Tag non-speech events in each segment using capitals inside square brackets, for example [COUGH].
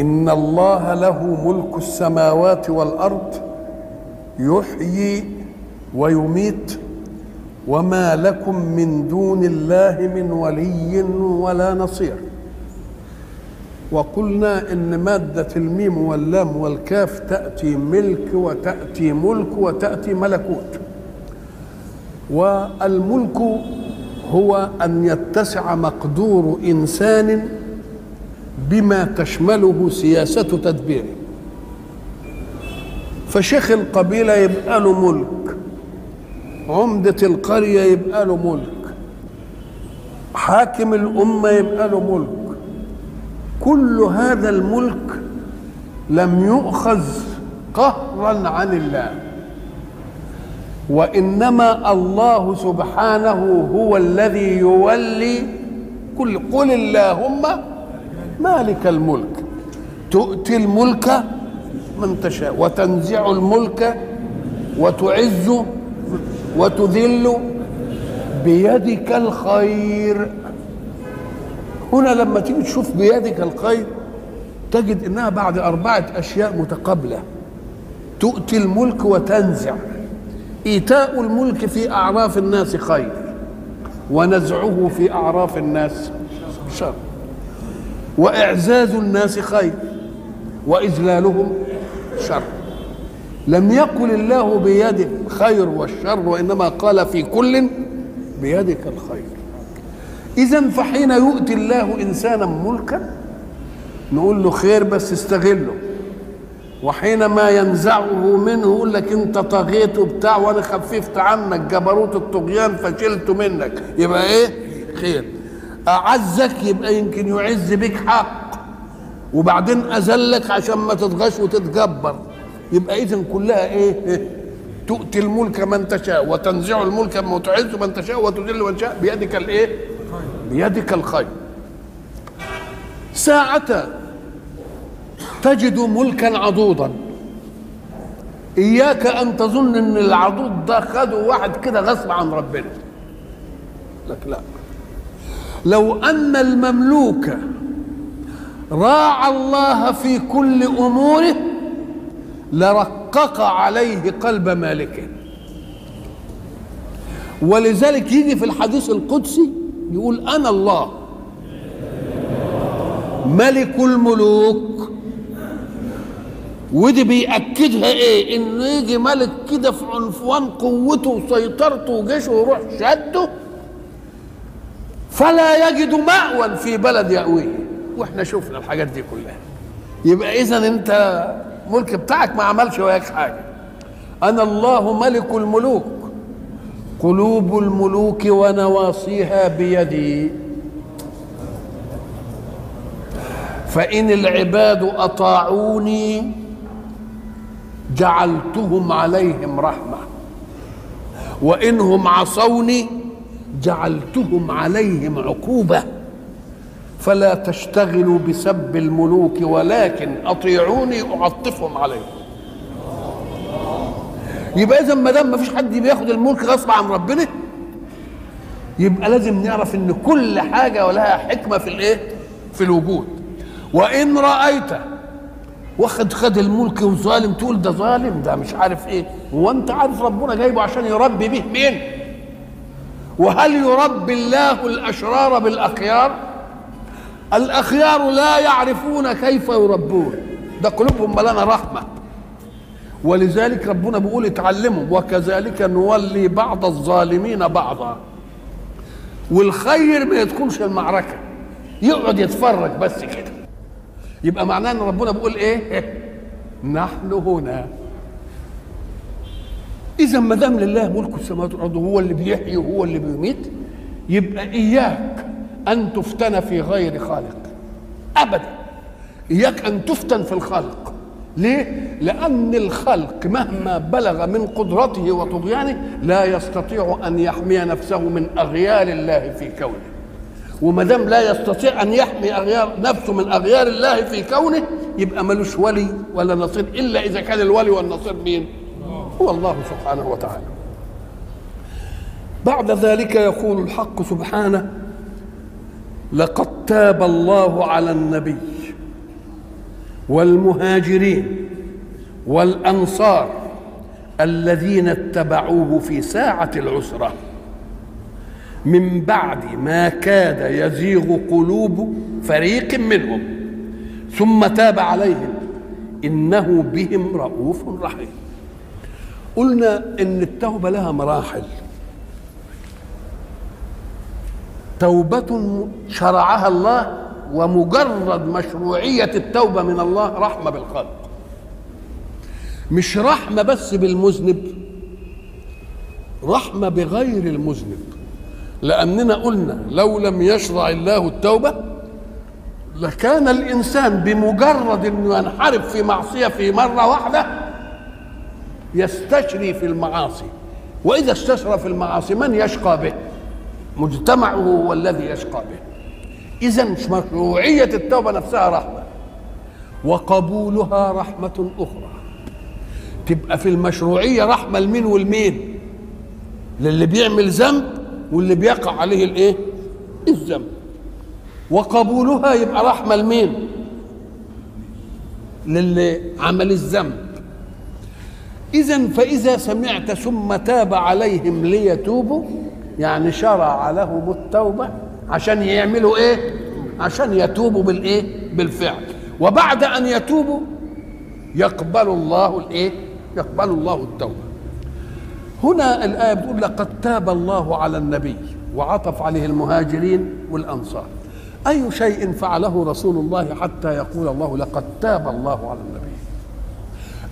إن الله له ملك السماوات والأرض يحيي ويميت وما لكم من دون الله من ولي ولا نصير. وقلنا إن مادة الميم واللام والكاف تأتي ملك وتأتي ملك وتأتي ملكوت. والملك هو أن يتسع مقدور إنسان بما تشمله سياسة تدبيره فشيخ القبيلة يبقى له ملك. عمدة القرية يبقى له ملك. حاكم الأمة يبقى له ملك. كل هذا الملك لم يؤخذ قهرا عن الله. وإنما الله سبحانه هو الذي يولي كل قل اللهم مالك الملك. تؤتي الملك من تشاء وتنزع الملك وتعز وتذل بيدك الخير. هنا لما تيجي تشوف بيدك الخير تجد إنها بعد أربعة أشياء متقابلة. تؤتي الملك وتنزع. إيتاء الملك في أعراف الناس خير ونزعه في أعراف الناس شر. وإعزاز الناس خير وإذلالهم شر. لم يقل الله بيده الخير والشر وإنما قال في كل بيدك الخير. اذا فحين يؤتي الله إنسانا ملكا نقول له خير بس استغله. وحينما ينزعه منه يقول لك انت طغيت وبتاع وأنا خففت عنك جبروت الطغيان فشلت منك. يبقى إيه؟ خير. أعزك يبقى يمكن يعز بك حق. وبعدين أذلك عشان ما تتغش وتتجبر. يبقى إذا كلها إيه؟ [LAUGHS] تؤتي الملك من تشاء وتنزع الملك من تعز من تشاء وتذل من تشاء بيدك الإيه؟ بيدك الخير. ساعة تجد ملكا عضوضا. إياك أن تظن أن العضوض ده خده واحد كده غصب عن ربنا. لك لا. لو أن المملوك راعى الله في كل أموره لرقق عليه قلب مالكه ولذلك يجي في الحديث القدسي يقول أنا الله ملك الملوك. ودي بيأكدها إيه؟ انه يجي ملك كده في عنفوان قوته وسيطرته وجيشه ويروح شده فلا يجد مأوى في بلد يأويه. وإحنا شفنا الحاجات دي كلها. يبقى اذا أنت ملك بتاعك ما عملش وياك حاجة. أنا الله ملك الملوك. قلوب الملوك ونواصيها بيدي. فإن العباد أطاعوني جعلتهم عليهم رحمة. وانهم عصوني جعلتهم عليهم عقوبة فلا تشتغلوا بسب الملوك ولكن أطيعوني أعطفهم عليكم يبقى إذا ما دام ما فيش حد بياخد الملك غصب عن ربنا يبقى لازم نعرف إن كل حاجة ولها حكمة في الإيه؟ في الوجود وإن رأيت واخد خد الملك وظالم تقول ده ظالم ده مش عارف إيه هو انت عارف ربنا جايبه عشان يربي به مين؟ وهل يربي الله الأشرار بالأخيار؟ الأخيار لا يعرفون كيف يربون. ده قلوبهم ملانة رحمة. ولذلك ربنا بيقول اتعلموا وكذلك نولي بعض الظالمين بعضا. والخير ما يدخلش المعركة يقعد يتفرج بس كده. يبقى معناه إن ربنا بيقول إيه؟ [LAUGHS] نحن هنا. إذا ما دام لله ملك السماوات والأرض هو اللي بيحيي وهو اللي بيميت يبقى إياك أن تفتن في غير خالق ابدا إياك أن تفتن في الخلق ليه؟ لأن الخلق مهما بلغ من قدرته وطغيانه لا يستطيع أن يحمي نفسه من أغيار الله في كونه وما دام لا يستطيع أن يحمي أغيار نفسه من أغيار الله في كونه يبقى ملوش ولي ولا نصير إلا إذا كان الولي والنصير مين؟ هو الله سبحانه وتعالى. بعد ذلك يقول الحق سبحانه لقد تاب الله على النبي والمهاجرين والأنصار الذين اتبعوه في ساعة العسرة. من بعد ما كاد يزيغ قلوب فريق منهم ثم تاب عليهم إنه بهم رؤوف رحيم. قلنا إن التوبة لها مراحل. توبة شرعها الله ومجرد مشروعية التوبة من الله رحمة بالخلق مش رحمة بس بالمذنب رحمة بغير المذنب. لأننا قلنا لو لم يشرع الله التوبة لكان الإنسان بمجرد إنه ينحرف في معصية في مرة واحدة يستشري في المعاصي. وإذا استشرى في المعاصي من يشقى به؟ مجتمعه هو الذي يشقى به. إذا مشروعية التوبة نفسها رحمة وقبولها رحمة أخرى. تبقى في المشروعية رحمة لمين والمين؟ للي بيعمل ذنب واللي بيقع عليه الإيه؟ الذنب. وقبولها يبقى رحمة لمين؟ للي عمل الذنب. اذا فإذا سمعت ثم تاب عليهم ليتوبوا يعني شرع لهم التوبة عشان يعملوا إيه؟ عشان يتوبوا بالإيه؟ بالفعل. وبعد أن يتوبوا يقبل الله الإيه؟ يقبل الله التوبة. هنا الآية بتقول لقد تاب الله على النبي وعطف عليه المهاجرين والأنصار. أي شيء فعله رسول الله حتى يقول الله لقد تاب الله على النبي؟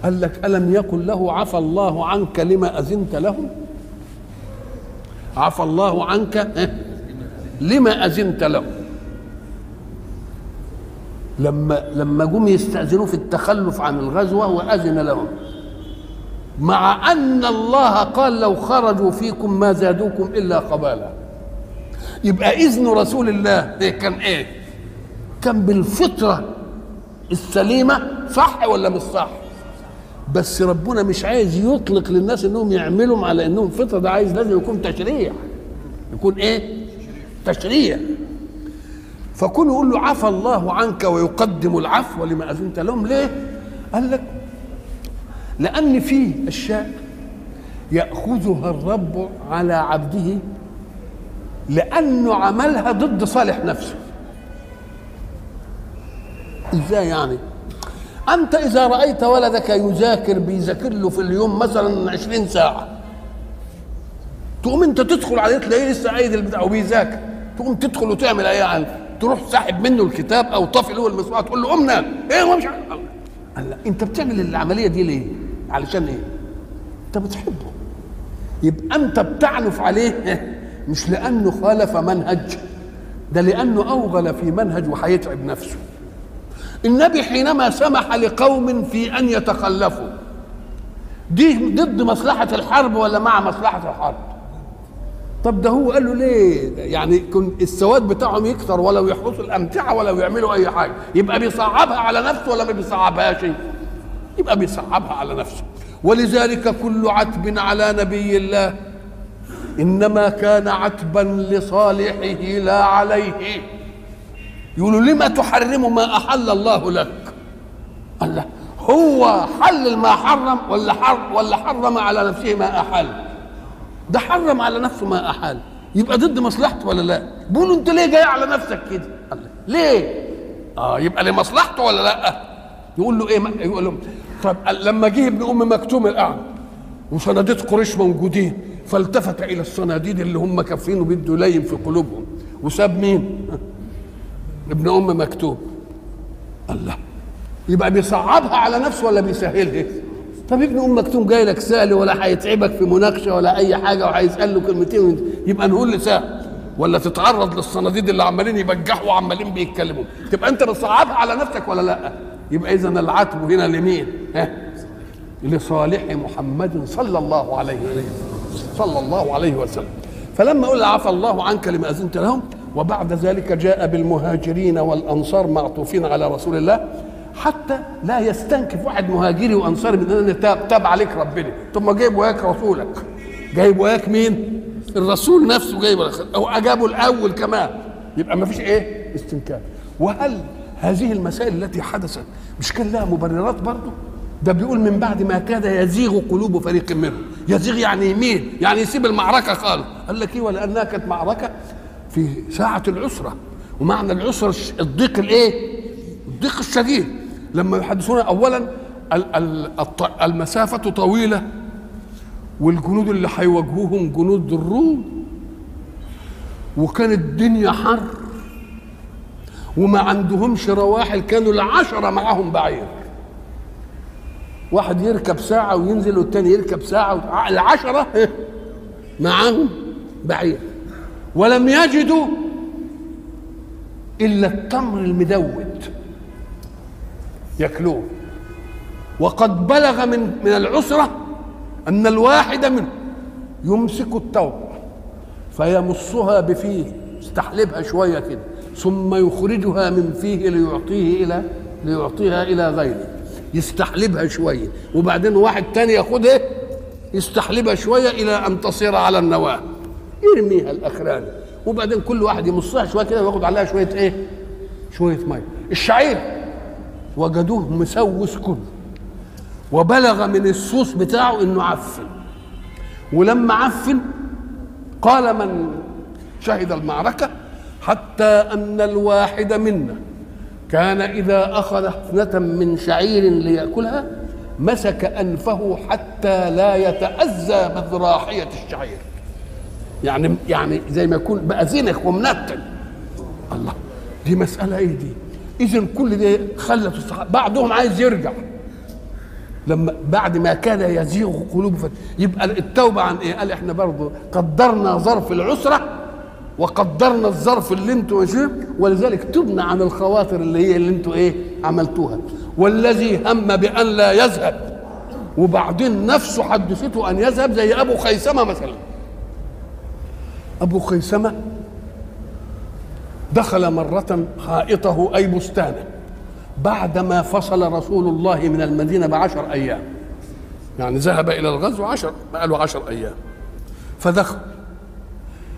قال لك ألم يقل له عفى الله عنك لما أذنت لهم عفى الله عنك لما أذنت لهم لما لما جم يستأذنوا في التخلف عن الغزوة وأذن لهم. مع أن الله قال لو خرجوا فيكم ما زادوكم إلا قبالا. يبقى إذن رسول الله إيه؟ كان إيه؟ كان بالفطرة السليمة صح ولا مش صح؟ بس ربنا مش عايز يطلق للناس إنهم يعملوا على إنهم فطرة ده عايز لازم يكون تشريع. يكون إيه؟ تشريع. فكون يقول له عفى الله عنك ويقدم العفو لما أذنت لهم ليه؟ قال لك لأن في أشياء يأخذها الرب على عبده لأنه عملها ضد صالح نفسه. إزاي يعني؟ أنت إذا رأيت ولدك يذاكر بيذاكر له في اليوم مثلا عشرين ساعة. تقوم أنت تدخل عليه تلاقيه لسه قايد البتاع وبيذاكر. تقوم تدخل وتعمل إيه يعني تروح ساحب منه الكتاب أو طافي له المصباح تقول له قمنا. إيه هو مش قال لا أنت بتعمل العملية دي ليه؟ علشان إيه؟ أنت بتحبه. يبقى أنت بتعنف عليه مش لأنه خالف منهج. ده لأنه أوغل في منهج وهيتعب نفسه. النبي حينما سمح لقوم في أن يتخلفوا دي ضد مصلحة الحرب ولا مع مصلحة الحرب؟ طب ده هو قال له ليه؟ يعني كن السواد بتاعهم يكثر ولو يحرسوا الأمتعة ولو يعملوا أي حاجة يبقى بيصعبها على نفسه ولا ما بيصعبهاش؟ يبقى بيصعبها على نفسه. ولذلك كل عتب على نبي الله إنما كان عتبا لصالحه لا عليه. يقولوا لما تحرم ما أحل الله لك؟ الله هو حلل ما حرم ولا حرم ولا حرم على نفسه ما أحل؟ ده حرم على نفسه ما أحل. يبقى ضد مصلحته ولا لا؟ بيقولوا انت ليه جاي على نفسك كده؟ الله ليه؟ آه يبقى لمصلحته ولا لا؟ يقول له إيه؟ يقول له طب لما جه ابن أم مكتوم الاعمى وصناديد قريش موجودين فالتفت إلى الصناديد اللي هم كافرين بده يلين في قلوبهم. وساب مين؟ ابن أم مكتوم الله. يبقى بيصعبها على نفسه ولا بيسهلها؟ طب ابن أم مكتوم جاي لك سهل ولا هيتعبك في مناقشة ولا أي حاجة وهيسأل له كلمتين يبقى نقول له سهل. ولا تتعرض للصناديد اللي عمالين يبجحوا وعمالين بيتكلموا. تبقى أنت بتصعبها على نفسك ولا لأ؟ يبقى إذا العتب هنا لمين؟ ها؟ لصالح محمد صلى الله عليه وسلم. صلى الله عليه وسلم. فلما قل عفى الله عنك لما أذنت لهم وبعد ذلك جاء بالمهاجرين والأنصار معطوفين على رسول الله حتى لا يستنكف واحد مهاجري وأنصاري من أن تاب, عليك ربنا. ثم جايب وياك رسولك. جايب وياك مين؟ الرسول نفسه جايب أو أجابه الأول كمان. يبقى ما فيش إيه؟ استنكاف. وهل هذه المسائل التي حدثت مش كان لها مبررات برضه؟ ده بيقول من بعد ما كاد يزيغ قلوب فريق منهم. يزيغ يعني يمين يعني يسيب المعركة خالص. قال لك إيه؟ ولانها كانت معركة؟ في ساعة العسرة. ومعنى العسره الضيق الإيه؟ الضيق الشديد. لما يحدثون اولا المسافة طويلة والجنود اللي هيواجهوهم جنود الروم وكانت الدنيا حر وما عندهمش رواحل كانوا العشرة معهم بعير. واحد يركب ساعة وينزل والتاني يركب ساعة العشرة [LAUGHS] معهم بعير. ولم يجدوا إلا التمر المدود ياكلوه وقد بلغ من من العسرة أن الواحد منهم يمسك التوبة فيمصها بفيه يستحلبها شوية كده ثم يخرجها من فيه ليعطيه إلى ليعطيها إلى غيره. يستحلبها شوية. وبعدين واحد تاني ياخدها يستحلبها شوية إلى أن تصير على النواة. يرميها الأخراني وبعدين كل واحد يمصها شوية كده وياخد عليها شوية إيه؟ شوية مية الشعير. وجدوه مسوس كله وبلغ من السوس بتاعه إنه عفن. ولما عفن قال من شهد المعركة حتى أن الواحد منا كان إذا أخذ حفنة من شعير ليأكلها مسك أنفه حتى لا يتأذى بذراحية الشعير. يعني يعني زي ما يكون بقى زنخ ومنتن. الله دي مسألة إيه دي؟ إذا كل ده خلت الصحابة بعضهم عايز يرجع. لما بعد ما كان يزيغ قلوب فتح يبقى التوبة عن إيه؟ قال إحنا برضه قدرنا ظرف العسرة وقدرنا الظرف اللي أنتوا ولذلك تبنى عن الخواطر اللي هي اللي أنتوا إيه؟ عملتوها. والذي هم بأن لا يذهب. وبعدين نفسه حدثته أن يذهب زي أبو خيسمة مثلا. أبو خيسمة دخل مرة حائطه أي بستانه بعدما فصل رسول الله من المدينة بعشر أيام. يعني ذهب إلى الغزو عشر بقاله عشر أيام. فدخل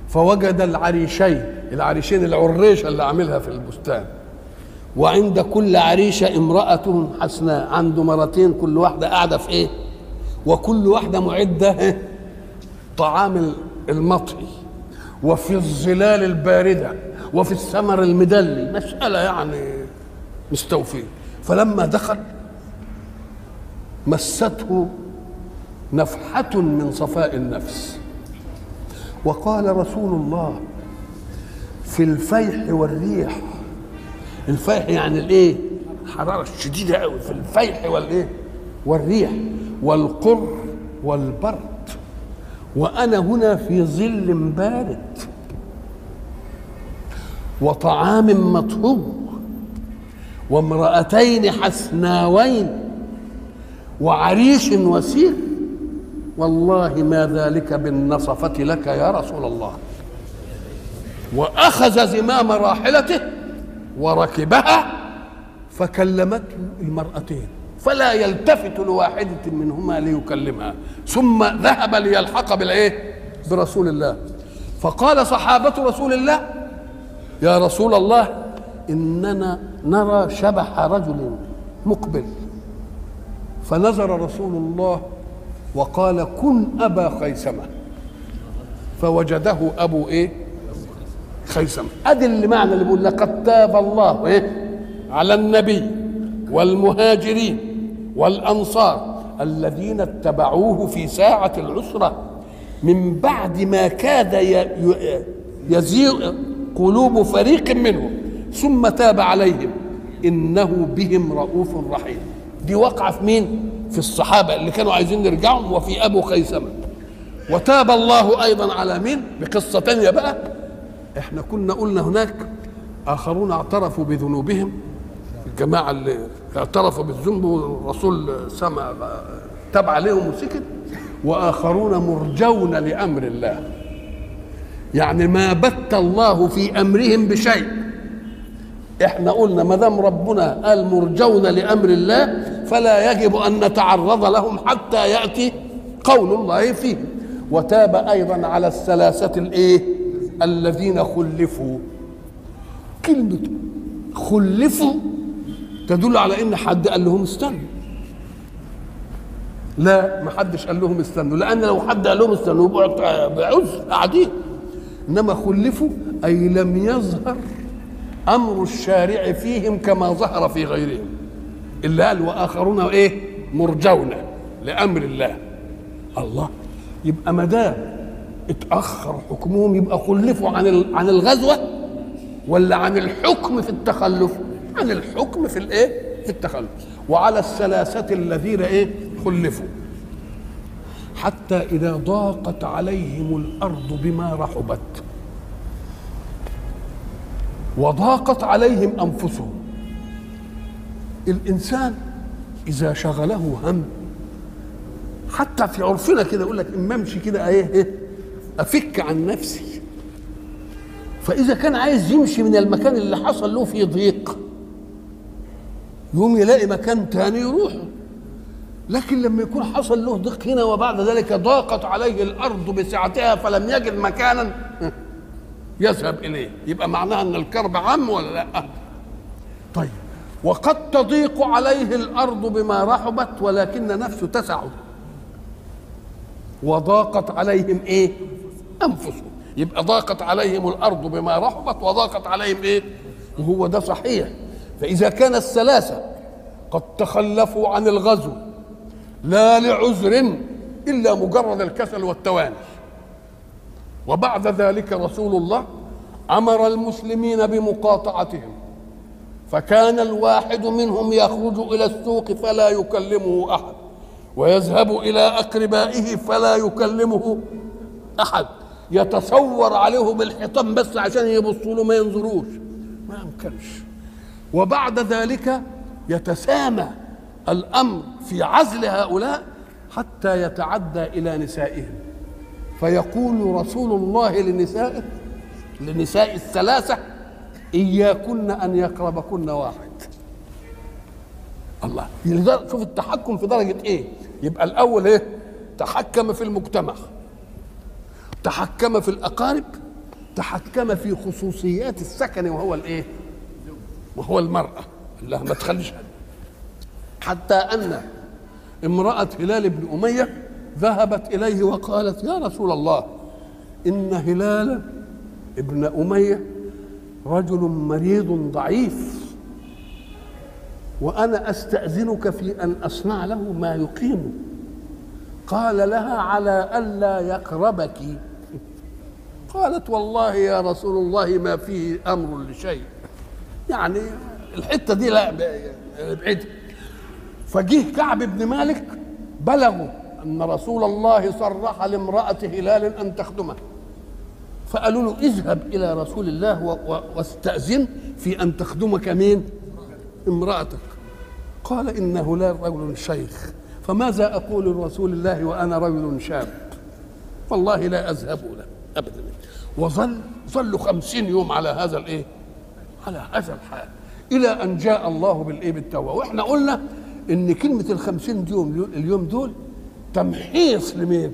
فوجد العريشين العريشين العريشة اللي عاملها في البستان. وعند كل عريشة امرأة حسناء عنده مرتين كل واحدة قاعدة في إيه؟ وكل واحدة معدة طعام المطهي وفي الظلال الباردة وفي الثمر المدلي مسألة يعني مستوفين فلما دخل مسته نفحة من صفاء النفس. وقال رسول الله في الفيح والريح. الفيح يعني الإيه؟ الحرارة الشديدة قوي في الفيح والإيه؟ والريح. والقر والبرد وأنا هنا في ظل بارد وطعام مطهو وامرأتين حسناوين وعريش وسير. والله ما ذلك بالنصفة لك يا رسول الله. وأخذ زمام راحلته وركبها فكلمته المرأتين. فلا يلتفت لواحدة منهما ليكلمها. ثم ذهب ليلحق بالإيه؟ برسول الله. فقال صحابة رسول الله يا رسول الله إننا نرى شبح رجل مقبل. فنظر رسول الله وقال كن أبا خيسمة فوجده أبو إيه؟ خيسمة أدي اللي معنى اللي بيقول لقد تاب الله إيه؟ على النبي والمهاجرين. والأنصار الذين اتبعوه في ساعة العسرة من بعد ما كاد يزيغ قلوب فريق منهم ثم تاب عليهم. إنه بهم رؤوف رحيم. دي وقعه في مين؟ في الصحابة اللي كانوا عايزين يرجعوا وفي أبو خيثمة. وتاب الله أيضا على مين؟ بقصة تانية بقى. إحنا كنا قلنا هناك آخرون اعترفوا بذنوبهم. الجماعة اللي اعترفوا بالذنب والرسول سمع تاب عليهم وسكت. وآخرون مرجون لأمر الله. يعني ما بت الله في أمرهم بشيء. إحنا قلنا ما دام ربنا قال مرجون لأمر الله فلا يجب أن نتعرض لهم حتى يأتي قول الله فيهم وتاب أيضا على الثلاثة الإيه؟ الذين خلفوا. كلمة خلفوا تدل على إن حد قال لهم استنوا. لا ما حدش قال لهم استنوا. لأن لو حد قال لهم استنوا بعذر قاعدين. إنما خلفوا أي لم يظهر أمر الشارع فيهم كما ظهر في غيرهم. اللي قال وآخرون إيه؟ مرجون لأمر الله. الله. يبقى ما دام اتأخر حكمهم يبقى خلفوا عن عن الغزوة ولا عن الحكم في التخلف؟ عن الحكم في الايه؟ في التخلف. وعلى الثلاثة الذين إيه؟ خلفوا. حتى إذا ضاقت عليهم الأرض بما رحبت. وضاقت عليهم أنفسهم. الإنسان إذا شغله هم حتى في عرفنا كده يقول لك اما امشي كده إيه؟ إيه؟ أفك عن نفسي. فإذا كان عايز يمشي من المكان اللي حصل له فيه ضيق يقوم يلاقي مكان تاني يروح. لكن لما يكون حصل له ضيق هنا وبعد ذلك ضاقت عليه الأرض بسعتها فلم يجد مكانا يذهب إليه. يبقى معناها إن الكرب عام ولا لأ؟ طيب وقد تضيق عليه الأرض بما رحبت ولكن نفسه تسعه وضاقت عليهم إيه؟ انفسهم يبقى ضاقت عليهم الأرض بما رحبت وضاقت عليهم إيه؟ وهو ده صحيح. فإذا كان الثلاثة قد تخلفوا عن الغزو لا لعذر إلا مجرد الكسل والتواني. وبعد ذلك رسول الله أمر المسلمين بمقاطعتهم فكان الواحد منهم يخرج إلى السوق فلا يكلمه أحد ويذهب إلى أقربائه فلا يكلمه أحد يتصور عليهم الحيطان بس عشان يبصوا له ما ينظروش. ما يمكنش وبعد ذلك يتسامى الأمر في عزل هؤلاء حتى يتعدى إلى نسائهم. فيقول رسول الله لنسائه لنساء الثلاثة إياكن أن يقربكن واحد. الله. شوف التحكم في درجة إيه؟ يبقى الأول إيه؟ تحكم في المجتمع. تحكم في الأقارب. تحكم في خصوصيات السكن وهو الإيه؟ وهو المرأة. الله ما تخليش حتى أن امرأة هلال بن أمية ذهبت إليه وقالت يا رسول الله إن هلال ابن أمية رجل مريض ضعيف وأنا أستأذنك في أن أصنع له ما يقيمه قال لها على ألا يقربك. قالت والله يا رسول الله ما فيه أمر لشيء. يعني الحتة دي لا بعيد. فجه كعب بن مالك بلغوا أن رسول الله صرح لامرأة هلال أن تخدمه. فقالوا له اذهب إلى رسول الله واستأذن في أن تخدمك مين؟ امرأتك. قال ان هلال رجل شيخ. فماذا أقول لرسول الله وأنا رجل شاب؟ والله لا أذهب له أبدا. وظل ظلوا خمسين يوم على هذا الإيه؟ على هذا الحال إلى أن جاء الله بالايه بالتوبه وإحنا قلنا إن كلمة الخمسين يوم اليوم دول تمحيص لمين؟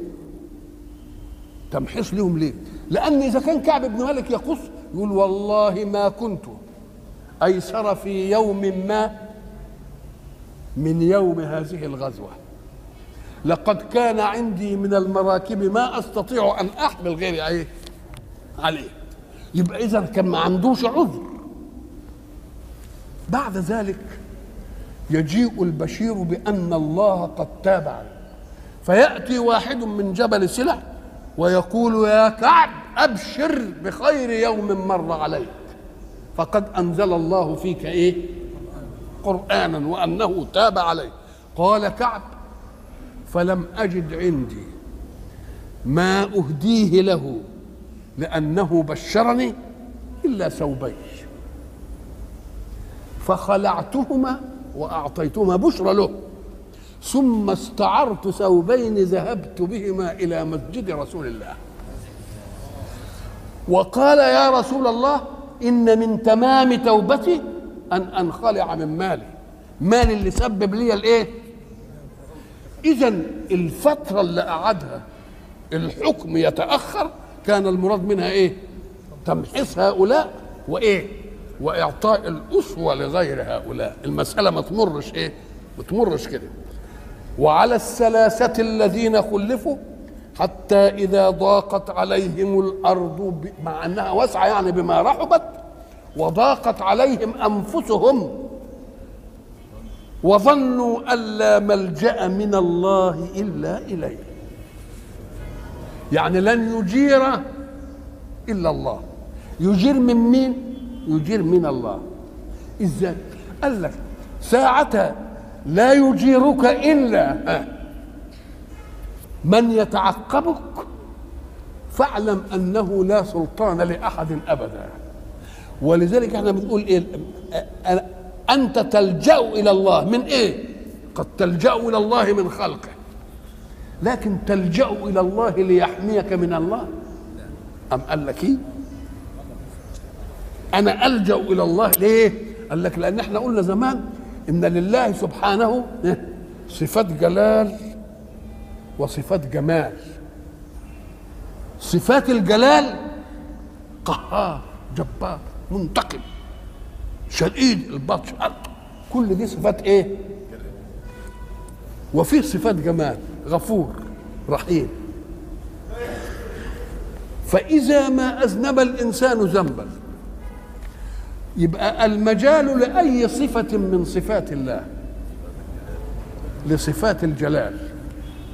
تمحيص لهم ليه؟ لأن إذا كان كعب بن مالك يقص يقول والله ما كنت أيسر في يوم ما من يوم هذه الغزوة. لقد كان عندي من المراكب ما أستطيع أن أحمل غيري إيه عليه. يبقى اذا كان ما عندوش عذر. بعد ذلك يجيء البشير بأن الله قد تاب عليه. فيأتي واحد من جبل سلع ويقول يا كعب أبشر بخير يوم مر عليك. فقد أنزل الله فيك إيه؟ قرآنا وأنه تاب عليك. قال كعب فلم أجد عندي ما أهديه له لأنه بشرني إلا ثوبين. فخلعتهما وأعطيتهما بشرى له. ثم استعرت ثوبين ذهبت بهما إلى مسجد رسول الله. وقال يا رسول الله إن من تمام توبتي أن أنخلع من مالي. مالي اللي سبب لي الإيه؟ إذا الفترة اللي قعدها الحكم يتأخر كان المراد منها إيه؟ تمحيص هؤلاء وإيه؟ وإعطاء الأسوة لغير هؤلاء. المسألة ما تمرش إيه؟ ما تمرش كده. وعلى الثلاثة الذين خلفوا حتى إذا ضاقت عليهم الأرض مع أنها واسعة يعني بما رحبت وضاقت عليهم أنفسهم وظنوا أن لا ملجأ من الله إلا إليه. يعني لن يجير إلا الله. يجير من مين؟ يجير من الله. إزاي؟ قال لك ساعة لا يجيرك إلا من يتعقبك. فاعلم أنه لا سلطان لأحد أبدا. ولذلك إحنا بنقول إيه أنت تلجأ إلى الله من إيه؟ قد تلجأ إلى الله من خلقه لكن تلجأ إلى الله ليحميك من الله. أم قال لك إيه؟ أنا ألجأ إلى الله. ليه؟ قال لك لأن إحنا قلنا زمان إن لله سبحانه صفات جلال وصفات جمال. صفات الجلال قهار جبار منتقم شديد البطش كل دي صفات إيه؟ وفيه صفات جمال غفور رحيم. فإذا ما أذنب الإنسان ذنبا يبقى المجال لأي صفة من صفات الله. لصفات الجلال.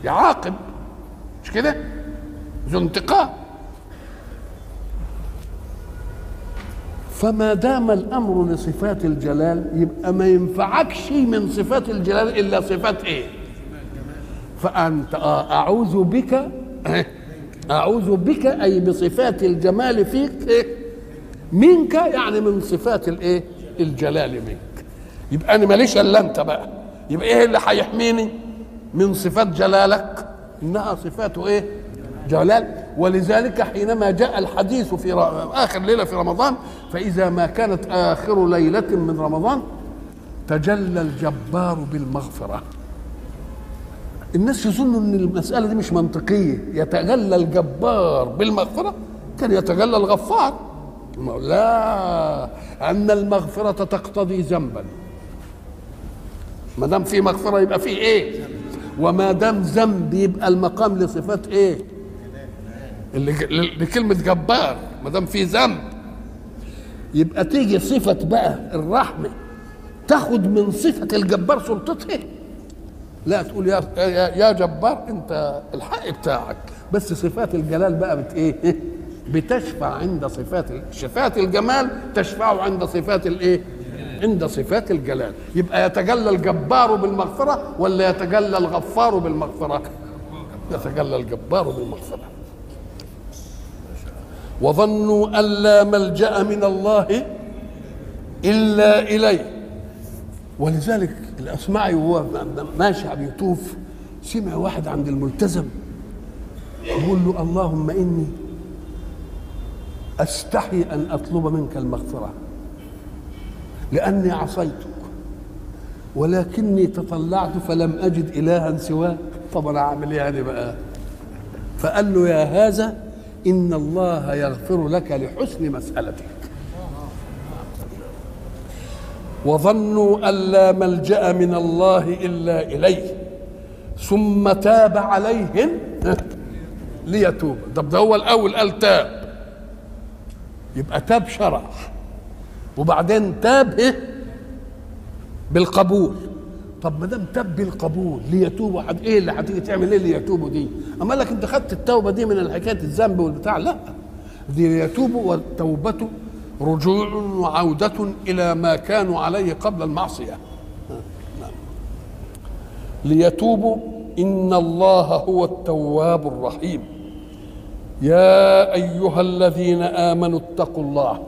يعاقب مش كده؟ ذو انتقام فما دام الأمر لصفات الجلال يبقى ما ينفعكش من صفات الجلال إلا صفات إيه؟ فأنت أعوذ بك أعوذ بك أي بصفات الجمال فيك إيه؟ منك يعني من صفات الايه؟ الجلال منك. يبقى أنا ماليش إلا أنت بقى. يبقى إيه اللي هيحميني؟ من صفات جلالك. إنها صفات إيه؟ جلال. ولذلك حينما جاء الحديث في آخر ليلة في رمضان فإذا ما كانت آخر ليلة من رمضان تجلى الجبار بالمغفرة. الناس يظنوا إن المسألة دي مش منطقية. يتجلى الجبار بالمغفرة كان يتجلى الغفار. لا أن المغفرة تقتضي ذنبا. ما دام في مغفرة يبقى في إيه؟ وما دام ذنب يبقى المقام لصفات إيه؟ اللي لكلمة جبار. ما دام في ذنب يبقى تيجي صفة بقى الرحمة تاخد من صفة الجبار سلطته لا تقول يا يا جبار أنت الحق بتاعك بس صفات الجلال بقى بت إيه؟ بتشفع عند صفات صفات الجمال تشفع عند صفات الايه؟ عند صفات الجلال. يبقى يتجلى الجبار بالمغفرة ولا يتجلى الغفار بالمغفرة؟ يتجلى الجبار بالمغفرة. وظنوا أن لا ملجأ من الله إلا إليه. ولذلك الأسمعي وهو ماشي عم يطوف سمع واحد عند الملتزم يقول له اللهم إني أستحي أن أطلب منك المغفرة لأني عصيتك ولكني تطلعت فلم أجد إلها سواك. طب أنا أعمل إيه يعني بقى؟ فقال له يا هذا إن الله يغفر لك لحسن مسألتك. وظنوا أن لا ملجأ من الله إلا إليه ثم تاب عليهم ليتوب. طب ده هو الأول قال تاب. يبقى تاب شرع. وبعدين تاب بالقبول. طب ما دام تاب بالقبول ليتوبوا حد إيه اللي هتيجي تعمل؟ إيه ليتوبوا دي؟ أما لك أنت خدت التوبة دي من حكايه الذنب والبتاع؟ لا. دي ليتوبوا والتوبة رجوع وعودة إلى ما كانوا عليه قبل المعصية. نعم. ليتوبوا إن الله هو التواب الرحيم. يا أيها الذين آمنوا اتقوا الله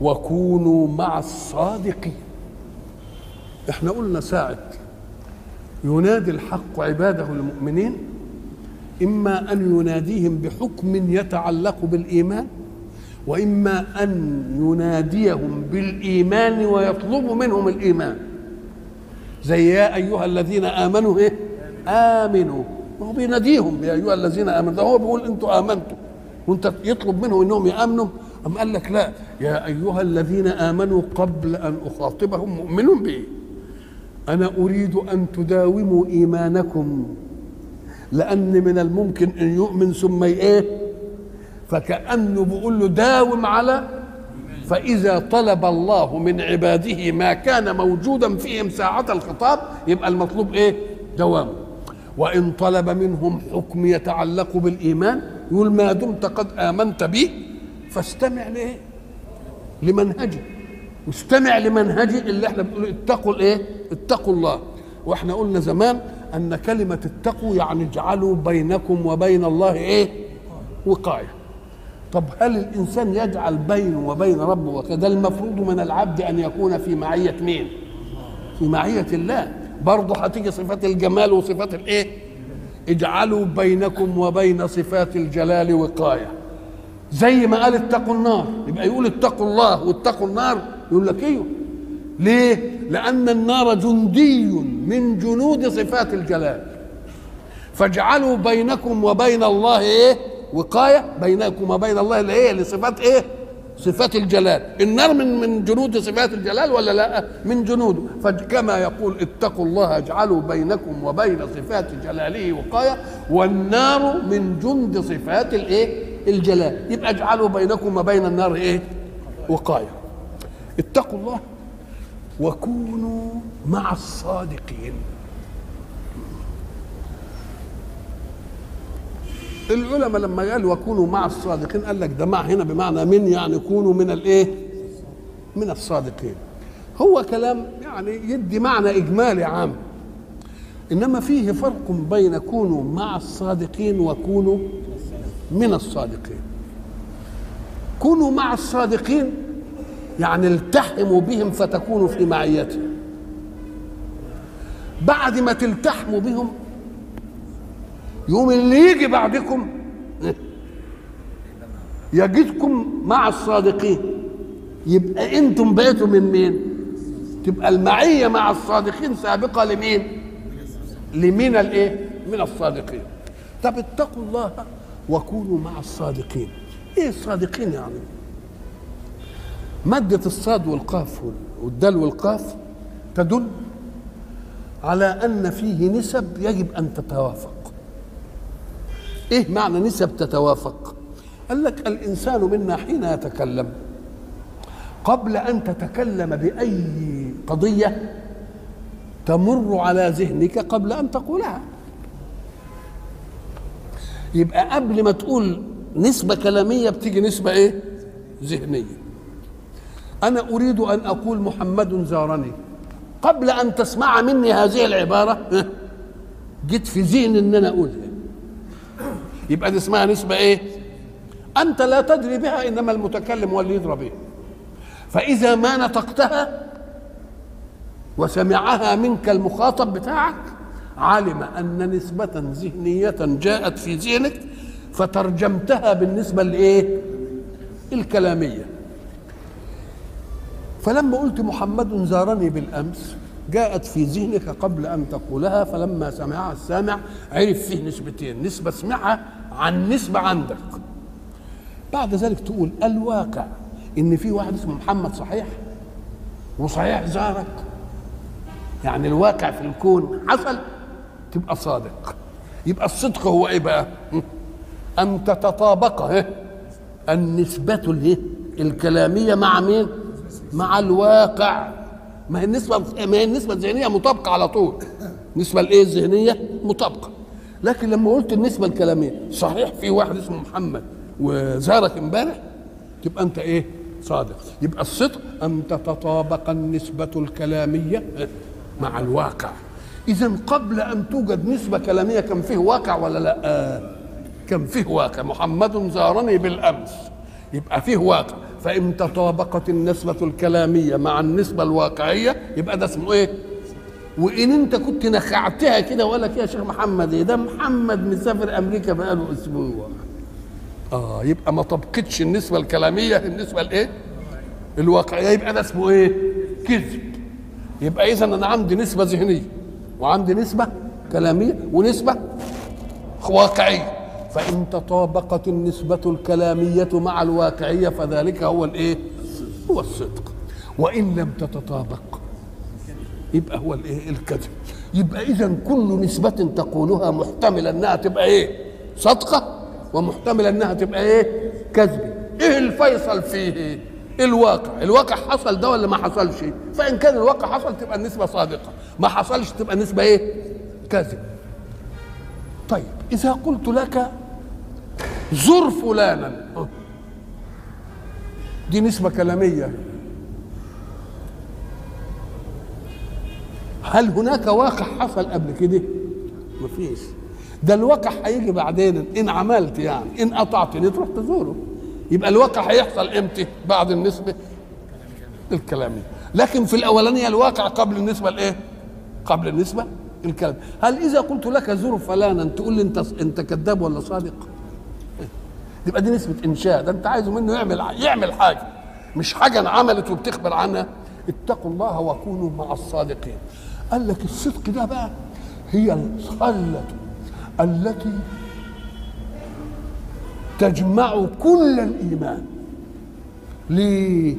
وكونوا مع الصادقين. إحنا قلنا ساعة ينادي الحق عباده المؤمنين إما أن يناديهم بحكم يتعلق بالإيمان وإما أن يناديهم بالإيمان ويطلب منهم الإيمان. زي يا أيها الذين آمنوا إيه؟ آمنوا. هو بيناديهم يا أيها الذين آمنوا. ده هو بيقول أنتوا آمنتوا وأنت يطلب منهم أنهم يآمنوا؟ أم قال لك لا. يا أيها الذين آمنوا قبل أن أخاطبهم مؤمن به أنا أريد أن تداوموا إيمانكم. لأن من الممكن أن يؤمن ثم إيه؟ فكأنه بيقول له داوم على. فإذا طلب الله من عباده ما كان موجودا فيهم ساعة الخطاب يبقى المطلوب إيه؟ دوامه وإن طلب منهم حكم يتعلق بالإيمان يقول ما دمت قد آمنت به فاستمع لإيه لمنهجه واستمع لمنهجه اللي إحنا بنقول اتقوا الإيه؟ اتقوا الله. وإحنا قلنا زمان أن كلمة اتقوا يعني اجعلوا بينكم وبين الله إيه؟ وقاية. طب هل الإنسان يجعل بينه وبين ربه وكذا المفروض من العبد أن يكون في معية مين؟ في معية الله. برضه هتيجي صفات الجمال وصفات الايه؟ اجعلوا بينكم وبين صفات الجلال وقاية. زي ما قال اتقوا النار. يبقى يقول اتقوا الله واتقوا النار يقول لك أيوه ليه؟ لأن النار جندي من جنود صفات الجلال. فاجعلوا بينكم وبين الله إيه؟ وقاية. بينكم وبين الله اللي إيه لصفات إيه؟ صفات الجلال. النار من من جنود صفات الجلال ولا لا؟ من جنوده فكما يقول اتقوا الله اجعلوا بينكم وبين صفات جلاله وقاية. والنار من جند صفات الايه؟ الجلال. يبقى اجعلوا بينكم وبين النار إيه؟ وقاية. اتقوا الله وكونوا مع الصادقين. العلماء لما قال وكونوا مع الصادقين قال لك ده مع هنا بمعنى من يعني كونوا من الايه؟ من الصادقين. هو كلام يعني يدي معنى إجمالي عام. إنما فيه فرق بين كونوا مع الصادقين وكونوا من الصادقين. كونوا مع الصادقين يعني التحموا بهم فتكونوا في معيتهم. بعد ما تلتحموا بهم يوم اللي يجي بعدكم يجدكم مع الصادقين. يبقى أنتم بقيتوا من مين؟ تبقى المعية مع الصادقين سابقة لمين؟ لمن الايه؟ من الصادقين. طب اتقوا الله وكونوا مع الصادقين. إيه الصادقين يعني؟ مادة الصاد والقاف والدال والقاف تدل على أن فيه نسب يجب أن تتوافق. إيه معنى نسب تتوافق؟ قال لك الإنسان منا حين يتكلم قبل أن تتكلم بأي قضية تمر على ذهنك قبل أن تقولها. يبقى قبل ما تقول نسبة كلامية بتيجي نسبة إيه؟ ذهنية. أنا أريد أن أقول محمد زارني قبل أن تسمع مني هذه العبارة جيت في ذهني أن أنا أقولها. يبقى دي اسمها نسبة إيه؟ أنت لا تدري بها إنما المتكلم هو اللي يدرى بها فإذا ما نطقتها وسمعها منك المخاطب بتاعك علم أن نسبة ذهنية جاءت في ذهنك فترجمتها بالنسبة لإيه؟ الكلامية فلما قلت محمد زارني بالأمس جاءت في ذهنك قبل أن تقولها فلما سمعها السامع عرف فيه نسبتين نسبة سمعها عن نسبة عندك. بعد ذلك تقول الواقع إن في واحد اسمه محمد صحيح وصحيح زارك. يعني الواقع في الكون حصل تبقى صادق. يبقى الصدق هو إيه بقى؟ أن تتطابق النسبة الكلامية مع مين؟ مع الواقع. ما هي النسبة ما هي النسبة الذهنية مطابقة على طول. النسبة الإيه؟ الذهنية مطابقة. لكن لما قلت النسبة الكلامية صحيح في واحد اسمه محمد وزارك امبارح؟ تبقى أنت إيه؟ صادق. يبقى الصدق أن تتطابق النسبة الكلامية مع الواقع. اذا قبل أن توجد نسبة كلامية كان فيه واقع ولا لا؟ آه. كان فيه واقع. محمد زارني بالأمس. يبقى فيه واقع. فإن تطابقت النسبة الكلامية مع النسبة الواقعية يبقى ده اسمه إيه؟ وإن أنت كنت نخعتها كده ولا يا شيخ محمد إيه؟ ده محمد مسافر أمريكا بقاله أسبوع. آه يبقى ما طبقتش النسبة الكلامية النسبة الإيه؟ الواقعية يبقى ده اسمه إيه؟ كذب. يبقى إذا أنا عندي نسبة ذهنية وعندي نسبة كلامية ونسبة واقعية فإن تطابقت النسبة الكلامية مع الواقعية فذلك هو الإيه؟ هو الصدق وإن لم تتطابق يبقى هو الإيه؟ الكذب يبقى إذا كل نسبة تقولها محتملة إنها تبقى إيه؟ صدقة ومحتملة إنها تبقى إيه؟ كذب إيه الفيصل فيه؟ الواقع الواقع حصل ده ولا ما حصلش فإن كان الواقع حصل تبقى النسبة صادقة ما حصلش تبقى النسبة إيه؟ كذب طيب إذا قلت لك زر فلانا دي نسبة كلامية هل هناك واقع حصل قبل كده؟ مفيش ده الواقع هيجي بعدين إن عملت يعني إن قطعتني تروح تزوره يبقى الواقع هيحصل إمتى؟ بعد النسبة الكلامية لكن في الأولانية الواقع قبل النسبة الإيه؟ قبل النسبة الكلام هل إذا قلت لك زور فلانا تقول لي أنت أنت كذاب ولا صادق؟ يبقى دي نسبة إنشاء. ده أنت عايزه منه يعمل يعمل حاجة. مش حاجة انعملت وبتخبر عنها. اتقوا الله وكونوا مع الصادقين. قال لك الصدق ده بقى هي الخلة التي تجمع كل الإيمان. ليه؟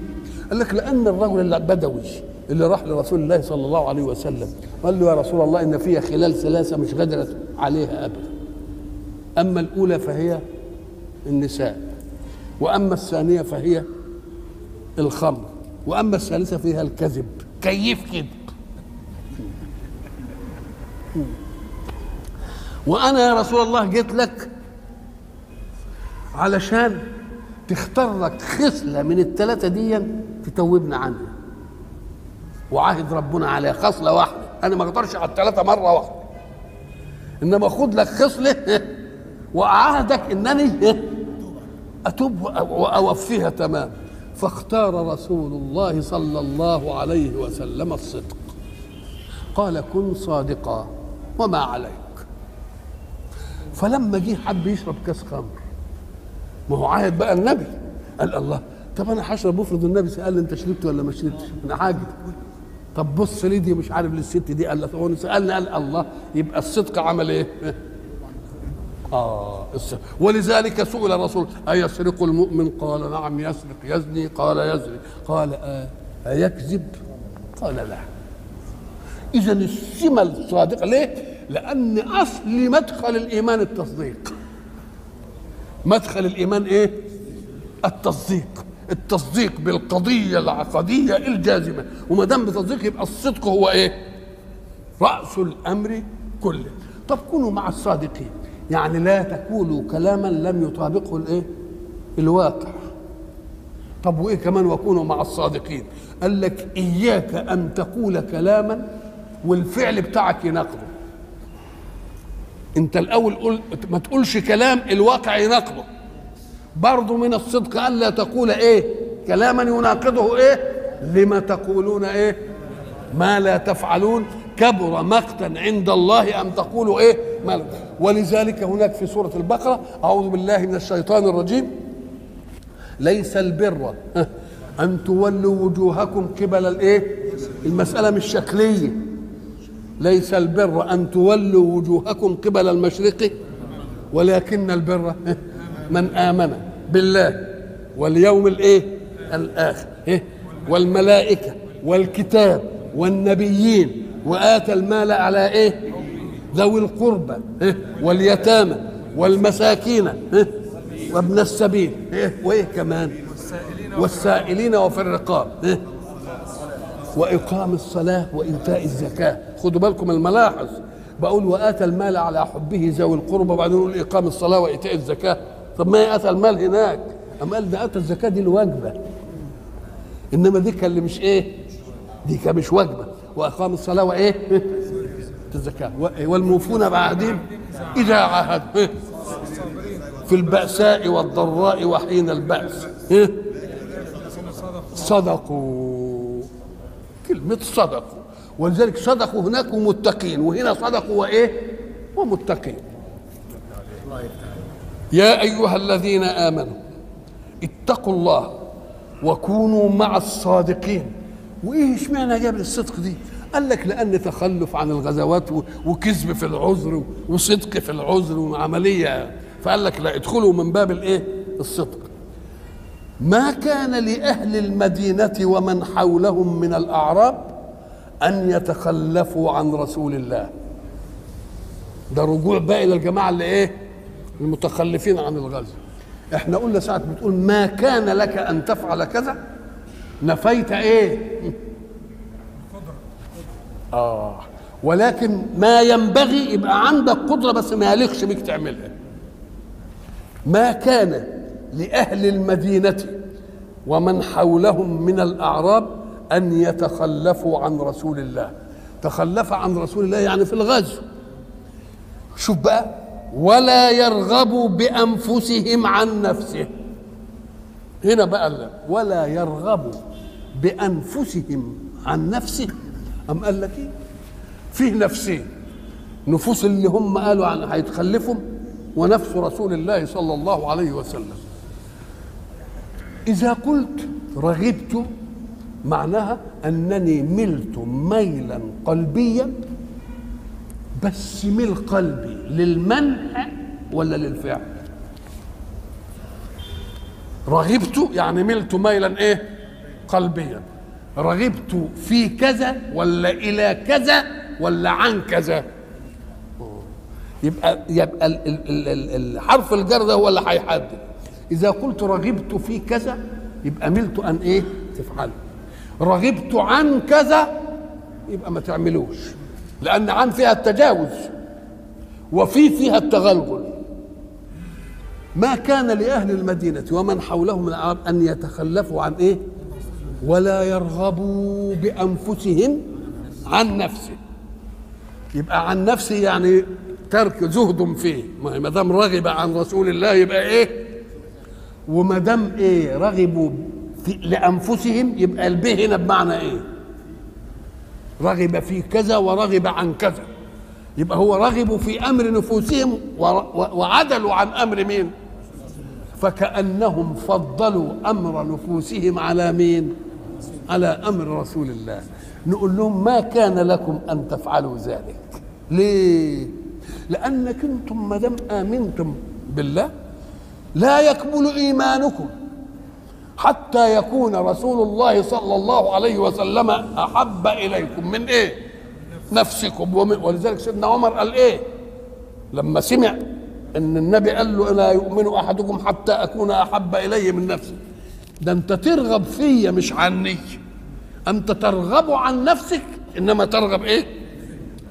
قال لك لأن الرجل البدوي اللي راح لرسول الله صلى الله عليه وسلم قال له يا رسول الله إن فيها خلال ثلاثة مش قدرت عليها أبدا. أما الأولى فهي النساء. وأما الثانية فهي الخمر. وأما الثالثة فيها الكذب. كيف كذب؟ وأنا يا رسول الله جيت لك علشان تختار لك خصلة من الثلاثة دي تتوبنا عنها. وعاهد ربنا عليها. خصلة واحدة. أنا ما أقدرش على الثلاثة مرة واحدة. إنما خد لك خصلة [LAUGHS] وأعاهدك إنني أتوب وأوفيها تمام. فاختار رسول الله صلى الله عليه وسلم الصدق. قال كن صادقا وما عليك. فلما جه حب يشرب كاس خمر ما هو عاهد بقى النبي. قال الله طب أنا هشرب افرض النبي سأل أنت شربت ولا ما شربتش؟ أنا عاجد طب بص لي دي مش عارف للست دي قال هو سألني قال الله يبقى الصدق عمل إيه؟ [LAUGHS] آه. ولذلك سئل الرسول أيسرق المؤمن؟ قال نعم يسرق. يزني؟ قال يزني. قال آه أيكذب؟ قال لا. اذا السمة الصادقة ليه؟ لأن أصل مدخل الإيمان التصديق. مدخل الإيمان إيه؟ التصديق. التصديق بالقضية العقدية الجازمة. وما دام بتصديق يبقى الصدق هو إيه؟ رأس الأمر كله. طب كونوا مع الصادقين. يعني لا تقولوا كلاما لم يطابقه الايه؟ الواقع. طب وإيه كمان وكونوا مع الصادقين؟ قال لك إياك أن تقول كلاما والفعل بتاعك يناقضه. أنت الأول قل ما تقولش كلام الواقع يناقضه. برضه من الصدق الا تقول إيه؟ كلاما يناقضه إيه؟ لما تقولون إيه؟ ما لا تفعلون كبر مقتا عند الله ان تقولوا إيه؟ ما لا. ولذلك هناك في سورة البقرة أعوذ بالله من الشيطان الرجيم. ليس البر أن تولوا وجوهكم قبل الايه المسألة مش شكلية. ليس البر أن تولوا وجوهكم قبل المشرق ولكن البر من آمن بالله واليوم الايه الآخر إيه؟ والملائكة والكتاب والنبيين وآتى المال على إيه؟ ذوي القربى إيه؟ واليتامى والمساكين إيه؟ وابن السبيل إيه؟ وإيه كمان؟ والسائلين وفي الرقاب إيه؟ وإقام الصلاة وايتاء الزكاة. خدوا بالكم الملاحظ. بقول وآتى المال على حبه ذوي القربى وبعدين يقول إقام الصلاة وإيتاء الزكاة. طب ما آتى المال هناك؟ أما قال ده آتى الزكاة دي الواجبه إنما دي كان اللي مش إيه؟ دي كان مش واجبه وإقام الصلاة وإيه؟ الزكاة. والموفون بعهدهم إذا عاهدوا في البأساء والضراء وحين البأس. صدقوا. كلمة صدقوا. ولذلك صدقوا هناك ومتقين. وهنا صدقوا وإيه؟ ومتقين. يا أيها الذين آمنوا اتقوا الله وكونوا مع الصادقين. وايه اشمعنى جاب الصدق دي؟ قال لك لأن تخلف عن الغزوات وكذب في العذر وصدق في العذر وعملية. فقال لك لا ادخلوا من باب الإيه؟ الصدق. ما كان لأهل المدينة ومن حولهم من الأعراب أن يتخلفوا عن رسول الله. ده رجوع بقى إلى الجماعة اللي إيه؟ المتخلفين عن الغزو. إحنا قلنا ساعة بتقول ما كان لك أن تفعل كذا نفيت إيه؟ آه. ولكن ما ينبغي يبقى عندك قدرة بس ما يليقش بك تعملها. ما كان لأهل المدينة ومن حولهم من الأعراب أن يتخلفوا عن رسول الله. تخلف عن رسول الله يعني في الغزو. شوف بقى ولا يرغبوا بأنفسهم عن نفسه. هنا بقى ولا يرغبوا بأنفسهم عن نفسه. أم قال لك إيه؟ فيه نفسين. نفوس اللي هم قالوا عن هيتخلفوا ونفس رسول الله صلى الله عليه وسلم. إذا قلت رغبت معناها أنني ملت ميلا قلبيا بس ميل قلبي للمنع ولا للفعل؟ رغبت يعني ملت ميلا إيه؟ قلبيا. رغبت في كذا ولا إلى كذا ولا عن كذا. يبقى يبقى الحرف الجر ده هو اللي هيحدد. إذا قلت رغبت في كذا يبقى ملت أن إيه؟ تفعله. رغبت عن كذا يبقى ما تعملوش. لأن عن فيها التجاوز وفي فيها التغلغل. ما كان لأهل المدينة ومن حولهم من العرب أن يتخلفوا عن إيه؟ ولا يرغبوا بأنفسهم عن نفسه. يبقى عن نفسه يعني ترك زهد فيه. ما دام رغب عن رسول الله يبقى إيه؟ وما دام إيه رغبوا لأنفسهم يبقى البه هنا بمعنى إيه؟ رغب في كذا ورغب عن كذا. يبقى هو رغبوا في أمر نفوسهم وعدلوا عن أمر مين؟ فكأنهم فضلوا أمر نفوسهم على مين؟ على أمر رسول الله. نقول لهم ما كان لكم أن تفعلوا ذلك. ليه؟ لأنك أنتم ما دام آمنتم بالله لا يكمل إيمانكم. حتى يكون رسول الله صلى الله عليه وسلم أحب إليكم. من إيه؟ نفسكم. ومن ولذلك سيدنا عمر قال إيه؟ لما سمع إن النبي قال له لا يؤمن أحدكم حتى أكون أحب اليه من نفسي. ده انت ترغب فيا مش عني انت ترغب عن نفسك انما ترغب إيه؟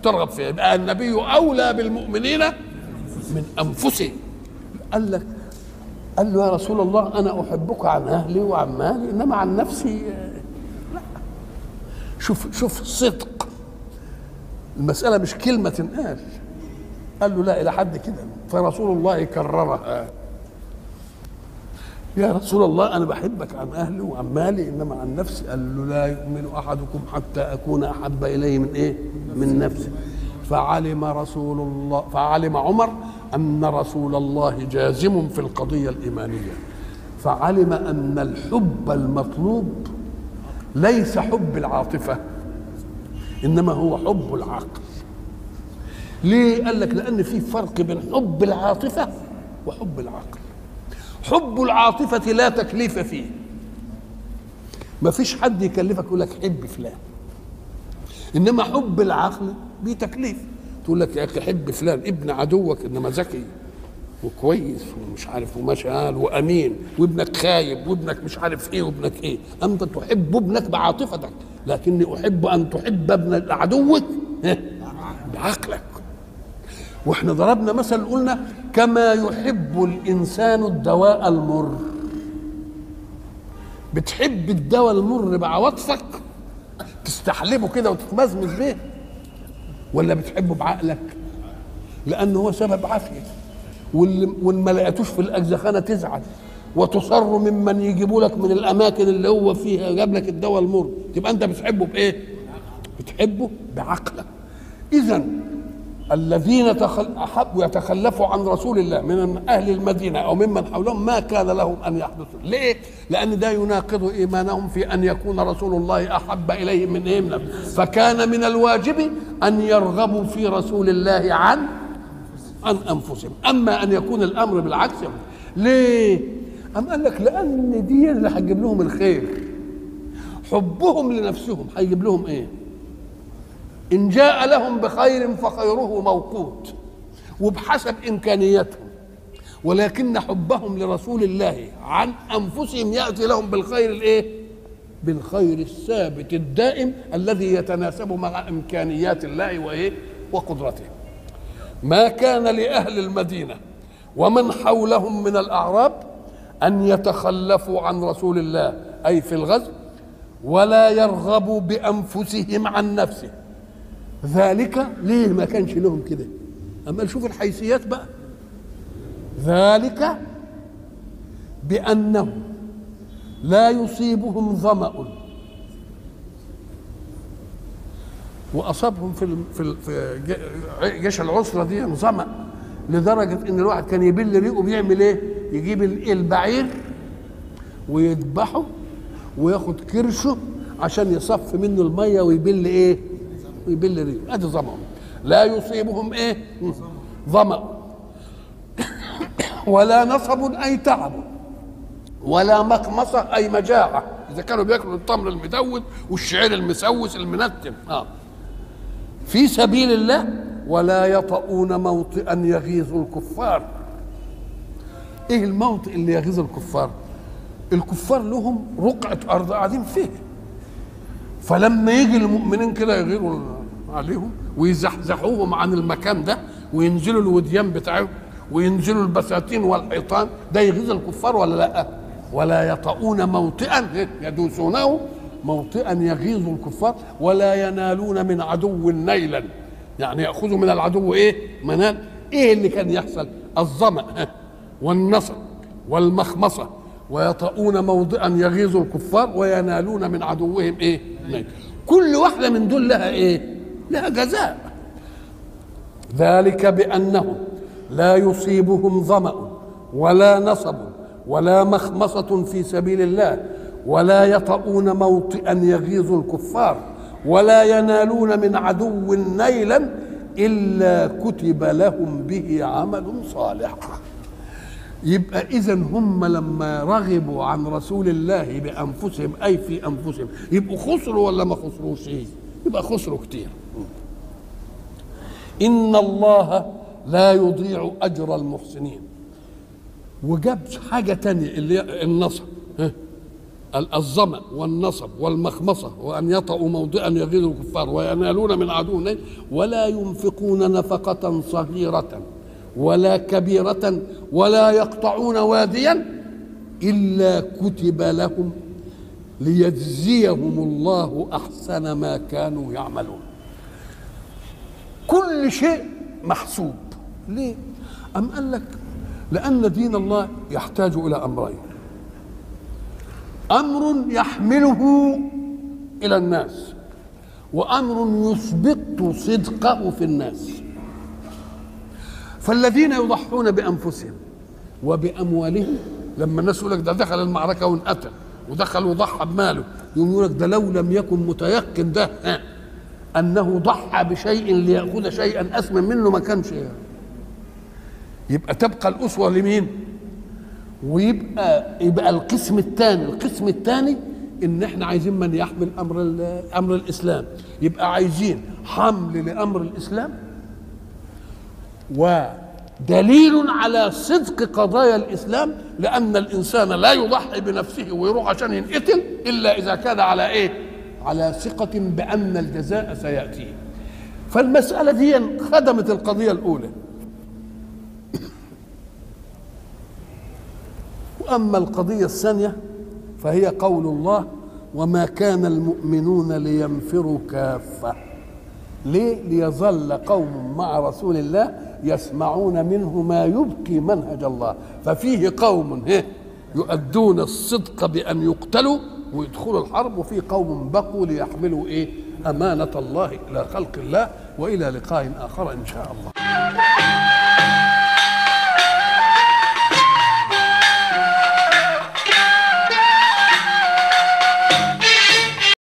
ترغب فيا يبقى النبي أولى بالمؤمنين من انفسهم قال لك قال له يا رسول الله أنا أحبك عن أهلي وعن مالي إنما عن نفسي لا. شوف شوف صدق. المسألة مش كلمة تنقال قال له لا إلى حد كده. فرسول الله كررها. يا رسول الله أنا بحبك عن أهلي وعن مالي إنما عن نفسي. قال له لا يؤمن أحدكم حتى أكون أحب إليه من إيه؟ من نفسي فعلم رسول الله فعلم عمر أن رسول الله جازم في القضية الإيمانية. فعلم أن الحب المطلوب ليس حب العاطفة إنما هو حب العقل. ليه؟ قال لك لأن في فرق بين حب العاطفة وحب العقل. حب العاطفة لا تكليف فيه. ما فيش حد يكلفك يقول لك حب فلان. إنما حب العقل بتكليف تقول لك يا أخي حب فلان ابن عدوك إنما ذكي وكويس ومش عارف ومشغال وأمين وابنك خايب وابنك مش عارف إيه وابنك إيه. أنت تحب ابنك بعاطفتك لكني أحب أن تحب ابن عدوك بعقلك. وإحنا ضربنا مثل قلنا كما يحب الإنسان الدواء المر. بتحب الدواء المر بعواطفك تستحلبه كده وتتمزمز بيه ولا بتحبه بعقلك؟ لأنه هو سبب عافية. واللي ما لقيتوش في الأجزخانة تزعل. وتصر ممن يجيبوا لك من الأماكن اللي هو فيها جاب لك الدواء المر. تبقى أنت بتحبه بإيه؟ بتحبه بعقلك. اذا الذين تخل... احبوا يتخلفوا عن رسول الله من أهل المدينة أو ممن حولهم ما كان لهم أن يحدثوا. ليه؟ لأن ده يناقض إيمانهم في أن يكون رسول الله أحب إليهم من من فكان من الواجب أن يرغبوا في رسول الله عن عن أنفسهم. أما أن يكون الأمر بالعكس. ليه؟ أم قال لك لأن دي اللي هتجيب لهم الخير. حبهم لنفسهم هيجيب لهم إيه؟ إن جاء لهم بخير فخيره موقوت وبحسب إمكانياتهم ولكن حبهم لرسول الله عن أنفسهم يأتي لهم بالخير الإيه؟ بالخير الثابت الدائم الذي يتناسب مع إمكانيات الله وإيه؟ وقدرته ما كان لأهل المدينة ومن حولهم من الأعراب أن يتخلفوا عن رسول الله أي في الغزو ولا يرغبوا بأنفسهم عن نفسه ذلك ليه ما كانش لهم كده أما نشوف الحيثيات بقى ذلك بأنه لا يصيبهم ظمأ وأصابهم في في جيش العسرة دي ظمأ لدرجة إن الواحد كان يبل ريقه بيعمل إيه؟ يجيب البعير ويذبحه وياخد كرشه عشان يصف منه المية ويبل إيه؟ ويبل ريقه ادي ظمأ لا يصيبهم إيه؟ ظمأ [COUGHS] ولا نصب أي تعب. ولا مقمصه أي مجاعة. إذا كانوا بياكلوا التمر المدود والشعير المسوس المنتن آه. في سبيل الله ولا يطؤون موطئا يغيظ الكفار. إيه الموطئ اللي يغيظ الكفار؟ الكفار لهم رقعة أرض قاعدين فيها فلما يجي المؤمنين كده يغيروا عليهم ويزحزحوهم عن المكان ده وينزلوا الوديان بتاعهم وينزلوا البساتين والحيطان. ده يغيظ الكفار ولا لأ؟ ولا يطؤون موطئا يدوسونه موطئا يغيظ الكفار ولا ينالون من عدو نيلا. يعني يأخذوا من العدو إيه؟ منال. إيه اللي كان يحصل؟ الظمأ والنصر والمخمصة. ويطؤون موضعا يغيظ الكفار وينالون من عدوهم إيه؟ نيل. كل واحدة من دول لها إيه؟ لها جزاء. ذلك بأنهم لا يصيبهم ظمأ ولا نصب ولا مخمصة في سبيل الله ولا يطؤون موطئا يغيظ الكفار ولا ينالون من عدو نيلا إلا كتب لهم به عمل صالح. يبقى إذا هم لما رغبوا عن رسول الله بأنفسهم أي في أنفسهم يبقوا خسروا ولا ما خسروش؟ إيه؟ يبقى خسروا كتير. إن الله لا يضيع أجر المحسنين. وجاب حاجة تانية اللي هي النصب الظمأ والنصب والمخمصة وأن يطأوا موضعا يغيظ الكفار وينالون من عدو ولا ينفقون نفقة صغيرة ولا كبيرة ولا يقطعون واديا إلا كتب لهم ليجزيهم الله أحسن ما كانوا يعملون. كل شيء محسوب. ليه؟ أم قال لك لأن دين الله يحتاج إلى أمرين. أمر يحمله إلى الناس وأمر يثبت صدقه في الناس. فالذين يضحون بأنفسهم وبأموالهم لما الناس يقول لك ده دخل المعركة وانقتل ودخل وضحى بماله يقول لك ده لو لم يكن متيقن ده أنه ضحى بشيء ليأخذ شيئا أثمن منه ما كانش يبقى تبقى الأسوة لمين؟ ويبقى يبقى القسم الثاني القسم الثاني إن إحنا عايزين من يحمل أمر أمر الإسلام. يبقى عايزين حمل لأمر الإسلام ودليل على صدق قضايا الإسلام لأن الإنسان لا يضحي بنفسه ويروح عشان ينقتل إلا إذا كان على إيه؟ على ثقة بأن الجزاء سيأتيه فالمسألة دي خدمت القضية الأولى. وأما القضية الثانية فهي قول الله وما كان المؤمنون لينفروا كافة ليه؟ ليظل قوم مع رسول الله يسمعون منه ما يبكي منهج الله. ففيه قوم يؤدون الصدق بأن يقتلوا ويدخلوا الحرب وفي قوم بقوا ليحملوا إيه؟ أمانة الله إلى خلق الله وإلى لقاء آخر إن شاء الله.